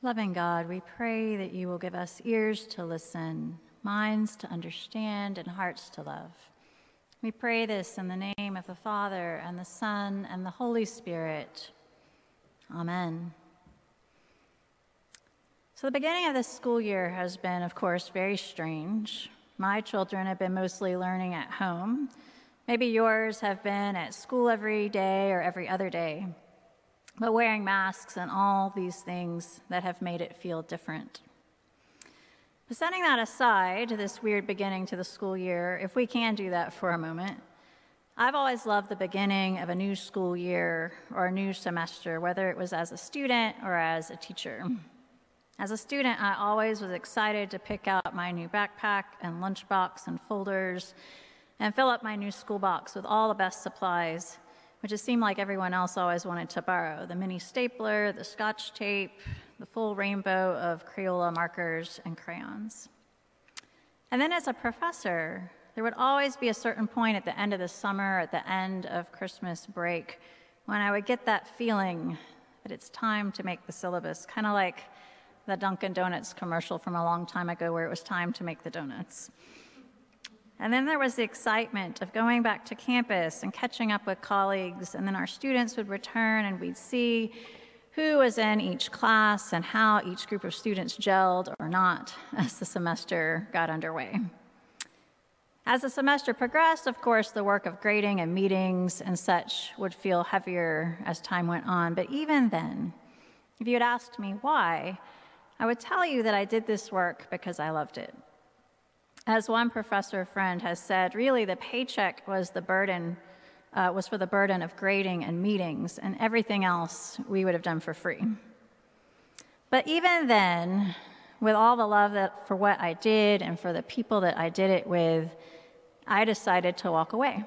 Loving God, we pray that you will give us ears to listen, minds to understand, and hearts to love. We pray this in the name of the Father, and the Son, and the Holy Spirit. Amen. So, the beginning of this school year has been, of course, very strange. My children have been mostly learning at home. Maybe yours have been at school every day or every other day but wearing masks and all these things that have made it feel different. But setting that aside, this weird beginning to the school year, if we can do that for a moment, I've always loved the beginning of a new school year or a new semester, whether it was as a student or as a teacher. As a student, I always was excited to pick out my new backpack and lunchbox and folders and fill up my new school box with all the best supplies which it seemed like everyone else always wanted to borrow the mini stapler, the scotch tape, the full rainbow of Crayola markers and crayons. And then as a professor, there would always be a certain point at the end of the summer, at the end of Christmas break, when I would get that feeling that it's time to make the syllabus, kind of like the Dunkin' Donuts commercial from a long time ago where it was time to make the donuts. And then there was the excitement of going back to campus and catching up with colleagues. And then our students would return and we'd see who was in each class and how each group of students gelled or not as the semester got underway. As the semester progressed, of course, the work of grading and meetings and such would feel heavier as time went on. But even then, if you had asked me why, I would tell you that I did this work because I loved it. As one professor friend has said, really the paycheck was the burden, uh, was for the burden of grading and meetings, and everything else we would have done for free. But even then, with all the love that, for what I did and for the people that I did it with, I decided to walk away.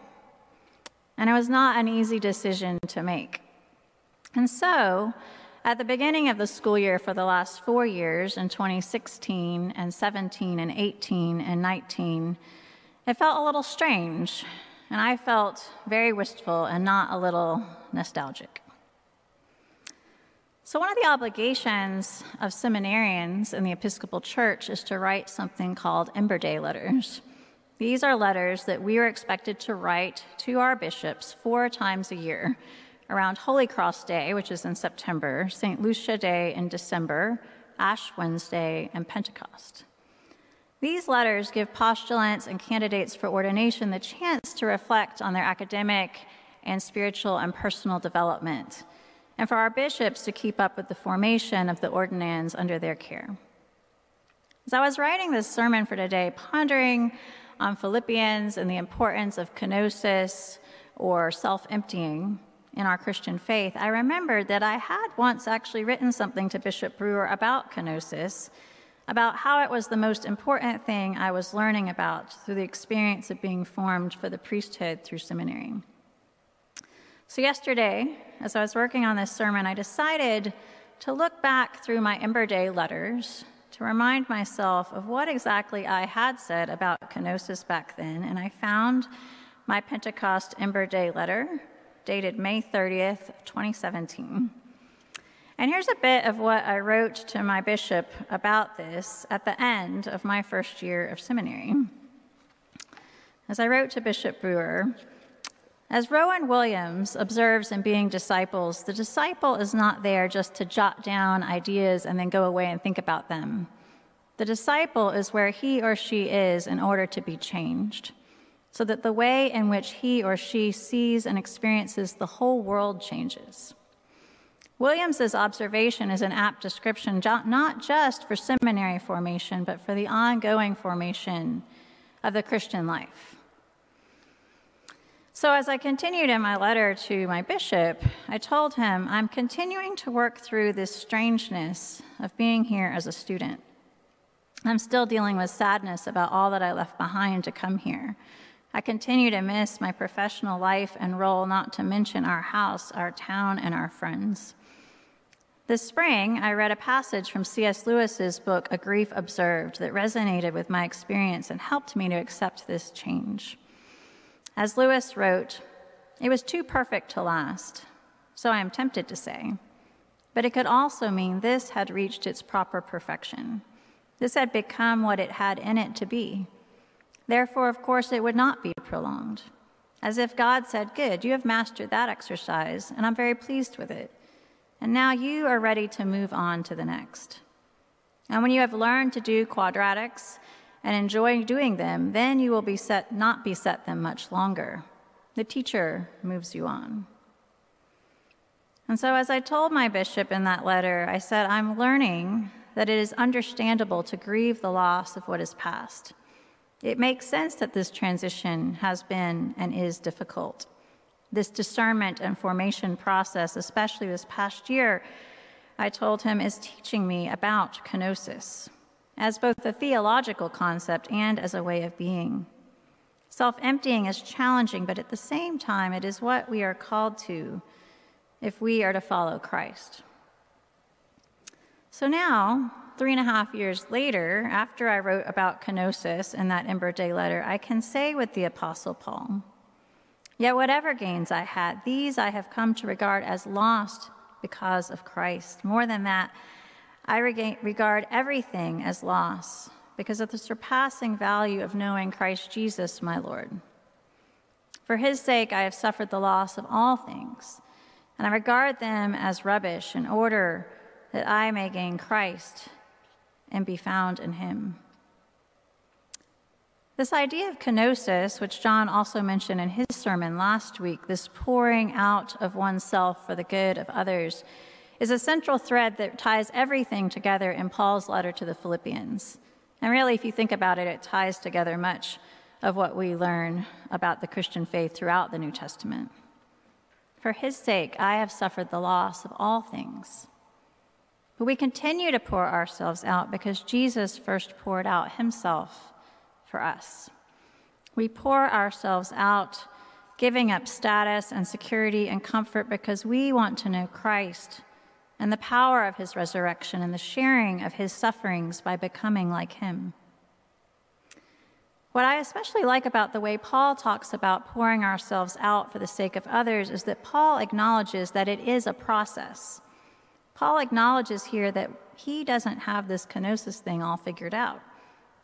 And it was not an easy decision to make. And so, at the beginning of the school year for the last four years, in 2016 and 17 and 18 and 19, it felt a little strange, and I felt very wistful and not a little nostalgic. So, one of the obligations of seminarians in the Episcopal Church is to write something called Ember Day letters. These are letters that we are expected to write to our bishops four times a year around Holy Cross Day, which is in September, St. Lucia Day in December, Ash Wednesday, and Pentecost. These letters give postulants and candidates for ordination the chance to reflect on their academic and spiritual and personal development, and for our bishops to keep up with the formation of the ordinands under their care. As I was writing this sermon for today, pondering on Philippians and the importance of kenosis or self emptying, in our Christian faith, I remembered that I had once actually written something to Bishop Brewer about kenosis, about how it was the most important thing I was learning about through the experience of being formed for the priesthood through seminary. So, yesterday, as I was working on this sermon, I decided to look back through my Ember Day letters to remind myself of what exactly I had said about kenosis back then, and I found my Pentecost Ember Day letter dated May 30th, 2017. And here's a bit of what I wrote to my bishop about this at the end of my first year of seminary. As I wrote to Bishop Brewer, as Rowan Williams observes in Being Disciples, the disciple is not there just to jot down ideas and then go away and think about them. The disciple is where he or she is in order to be changed so that the way in which he or she sees and experiences the whole world changes. Williams's observation is an apt description not just for seminary formation, but for the ongoing formation of the Christian life. So, as I continued in my letter to my bishop, I told him I'm continuing to work through this strangeness of being here as a student. I'm still dealing with sadness about all that I left behind to come here. I continue to miss my professional life and role, not to mention our house, our town, and our friends. This spring, I read a passage from C.S. Lewis's book, A Grief Observed, that resonated with my experience and helped me to accept this change. As Lewis wrote, it was too perfect to last, so I am tempted to say, but it could also mean this had reached its proper perfection. This had become what it had in it to be. Therefore, of course, it would not be prolonged. As if God said, Good, you have mastered that exercise, and I'm very pleased with it. And now you are ready to move on to the next. And when you have learned to do quadratics and enjoy doing them, then you will be set, not be set them much longer. The teacher moves you on. And so, as I told my bishop in that letter, I said, I'm learning that it is understandable to grieve the loss of what is past. It makes sense that this transition has been and is difficult. This discernment and formation process, especially this past year, I told him, is teaching me about kenosis as both a theological concept and as a way of being. Self emptying is challenging, but at the same time, it is what we are called to if we are to follow Christ. So now, three and a half years later, after I wrote about kenosis in that Ember Day letter, I can say with the Apostle Paul, Yet whatever gains I had, these I have come to regard as lost because of Christ. More than that, I regard everything as loss because of the surpassing value of knowing Christ Jesus, my Lord. For his sake, I have suffered the loss of all things and I regard them as rubbish in order that I may gain Christ and be found in him. This idea of kenosis, which John also mentioned in his sermon last week, this pouring out of oneself for the good of others, is a central thread that ties everything together in Paul's letter to the Philippians. And really, if you think about it, it ties together much of what we learn about the Christian faith throughout the New Testament. For his sake, I have suffered the loss of all things. But we continue to pour ourselves out because Jesus first poured out himself for us. We pour ourselves out, giving up status and security and comfort because we want to know Christ and the power of his resurrection and the sharing of his sufferings by becoming like him. What I especially like about the way Paul talks about pouring ourselves out for the sake of others is that Paul acknowledges that it is a process. Paul acknowledges here that he doesn't have this kenosis thing all figured out,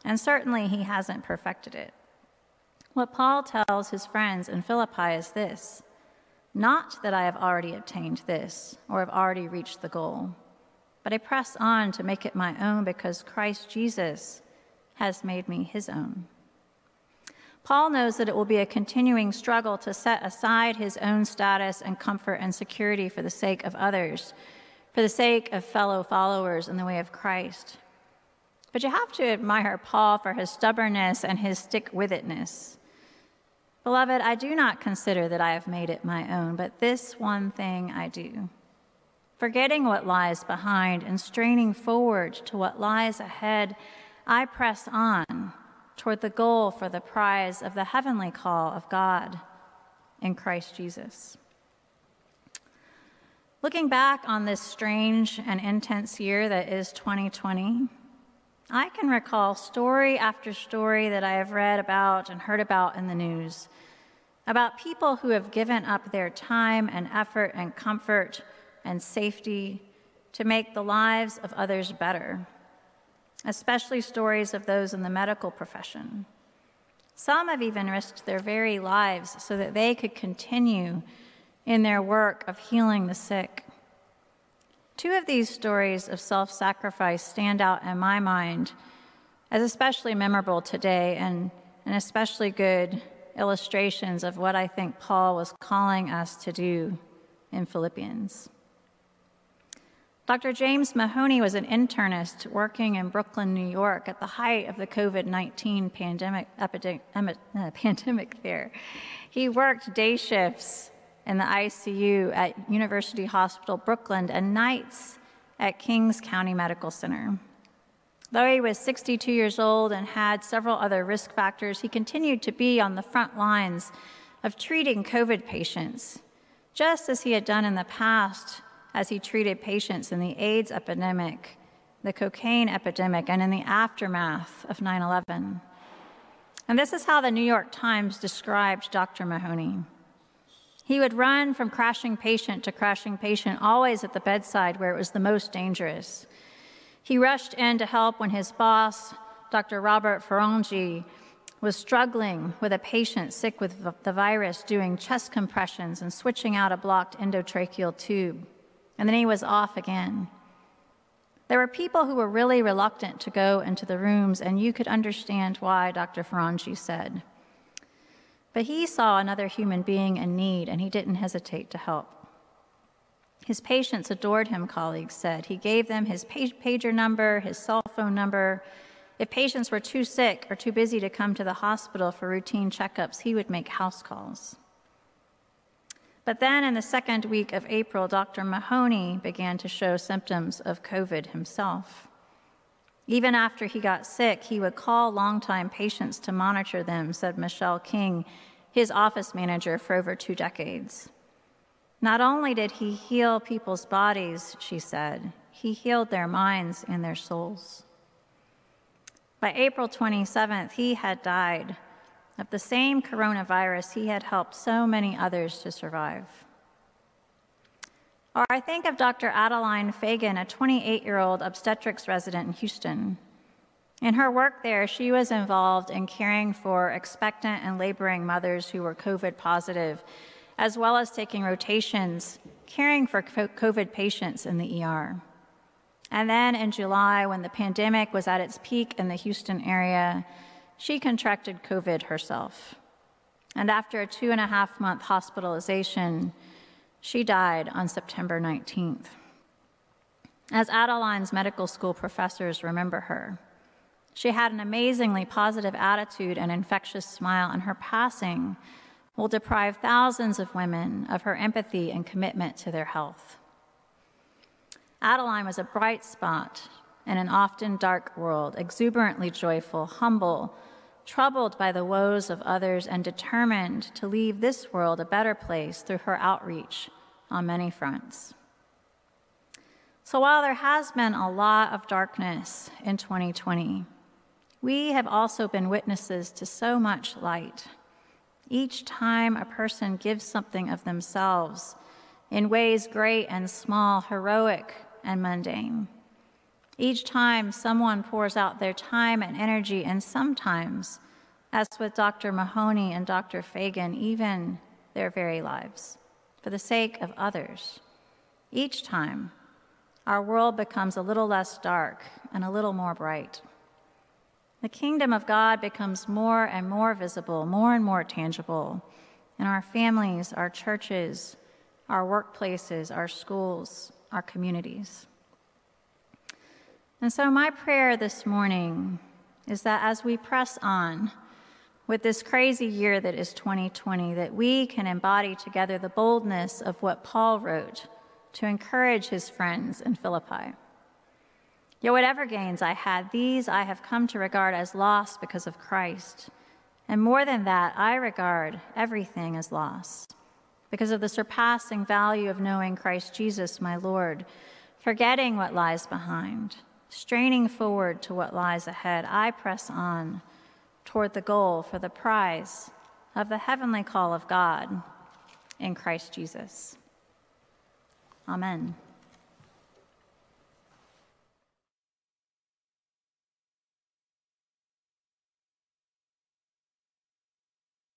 and certainly he hasn't perfected it. What Paul tells his friends in Philippi is this not that I have already obtained this or have already reached the goal, but I press on to make it my own because Christ Jesus has made me his own. Paul knows that it will be a continuing struggle to set aside his own status and comfort and security for the sake of others, for the sake of fellow followers in the way of Christ. But you have to admire Paul for his stubbornness and his stick with itness. Beloved, I do not consider that I have made it my own, but this one thing I do. Forgetting what lies behind and straining forward to what lies ahead, I press on toward the goal for the prize of the heavenly call of God in Christ Jesus. Looking back on this strange and intense year that is 2020, I can recall story after story that I have read about and heard about in the news about people who have given up their time and effort and comfort and safety to make the lives of others better especially stories of those in the medical profession. Some have even risked their very lives so that they could continue in their work of healing the sick. Two of these stories of self sacrifice stand out in my mind as especially memorable today and, and especially good illustrations of what I think Paul was calling us to do in Philippians. Dr. James Mahoney was an internist working in Brooklyn, New York at the height of the COVID 19 pandemic, epidemic, uh, pandemic there. He worked day shifts in the ICU at University Hospital Brooklyn and nights at Kings County Medical Center. Though he was 62 years old and had several other risk factors, he continued to be on the front lines of treating COVID patients, just as he had done in the past as he treated patients in the AIDS epidemic, the cocaine epidemic, and in the aftermath of 9 11. And this is how the New York Times described Dr. Mahoney. He would run from crashing patient to crashing patient, always at the bedside where it was the most dangerous. He rushed in to help when his boss, Dr. Robert Foronjy, was struggling with a patient sick with the virus, doing chest compressions and switching out a blocked endotracheal tube. And then he was off again. There were people who were really reluctant to go into the rooms, and you could understand why, Dr. Foronjy said. But he saw another human being in need, and he didn't hesitate to help. His patients adored him, colleagues said. He gave them his pager number, his cell phone number. If patients were too sick or too busy to come to the hospital for routine checkups, he would make house calls. But then in the second week of April, Dr. Mahoney began to show symptoms of COVID himself. Even after he got sick, he would call longtime patients to monitor them, said Michelle King, his office manager for over two decades. Not only did he heal people's bodies, she said, he healed their minds and their souls. By April 27th, he had died of the same coronavirus he had helped so many others to survive. Or I think of Dr. Adeline Fagan, a 28 year old obstetrics resident in Houston. In her work there, she was involved in caring for expectant and laboring mothers who were COVID positive, as well as taking rotations caring for COVID patients in the ER. And then in July, when the pandemic was at its peak in the Houston area, she contracted COVID herself. And after a two and a half month hospitalization, she died on September 19th. As Adeline's medical school professors remember her, she had an amazingly positive attitude and infectious smile, and her passing will deprive thousands of women of her empathy and commitment to their health. Adeline was a bright spot in an often dark world, exuberantly joyful, humble, troubled by the woes of others, and determined to leave this world a better place through her outreach on many fronts. So, while there has been a lot of darkness in 2020, we have also been witnesses to so much light. Each time a person gives something of themselves in ways great and small, heroic and mundane. Each time someone pours out their time and energy, and sometimes, as with Dr. Mahoney and Dr. Fagan, even their very lives, for the sake of others. Each time, our world becomes a little less dark and a little more bright. The kingdom of God becomes more and more visible, more and more tangible in our families, our churches, our workplaces, our schools, our communities. And so, my prayer this morning is that as we press on with this crazy year that is 2020, that we can embody together the boldness of what Paul wrote to encourage his friends in Philippi. Yet, whatever gains I had, these I have come to regard as loss because of Christ. And more than that, I regard everything as loss because of the surpassing value of knowing Christ Jesus, my Lord, forgetting what lies behind Straining forward to what lies ahead, I press on toward the goal for the prize of the heavenly call of God in Christ Jesus. Amen.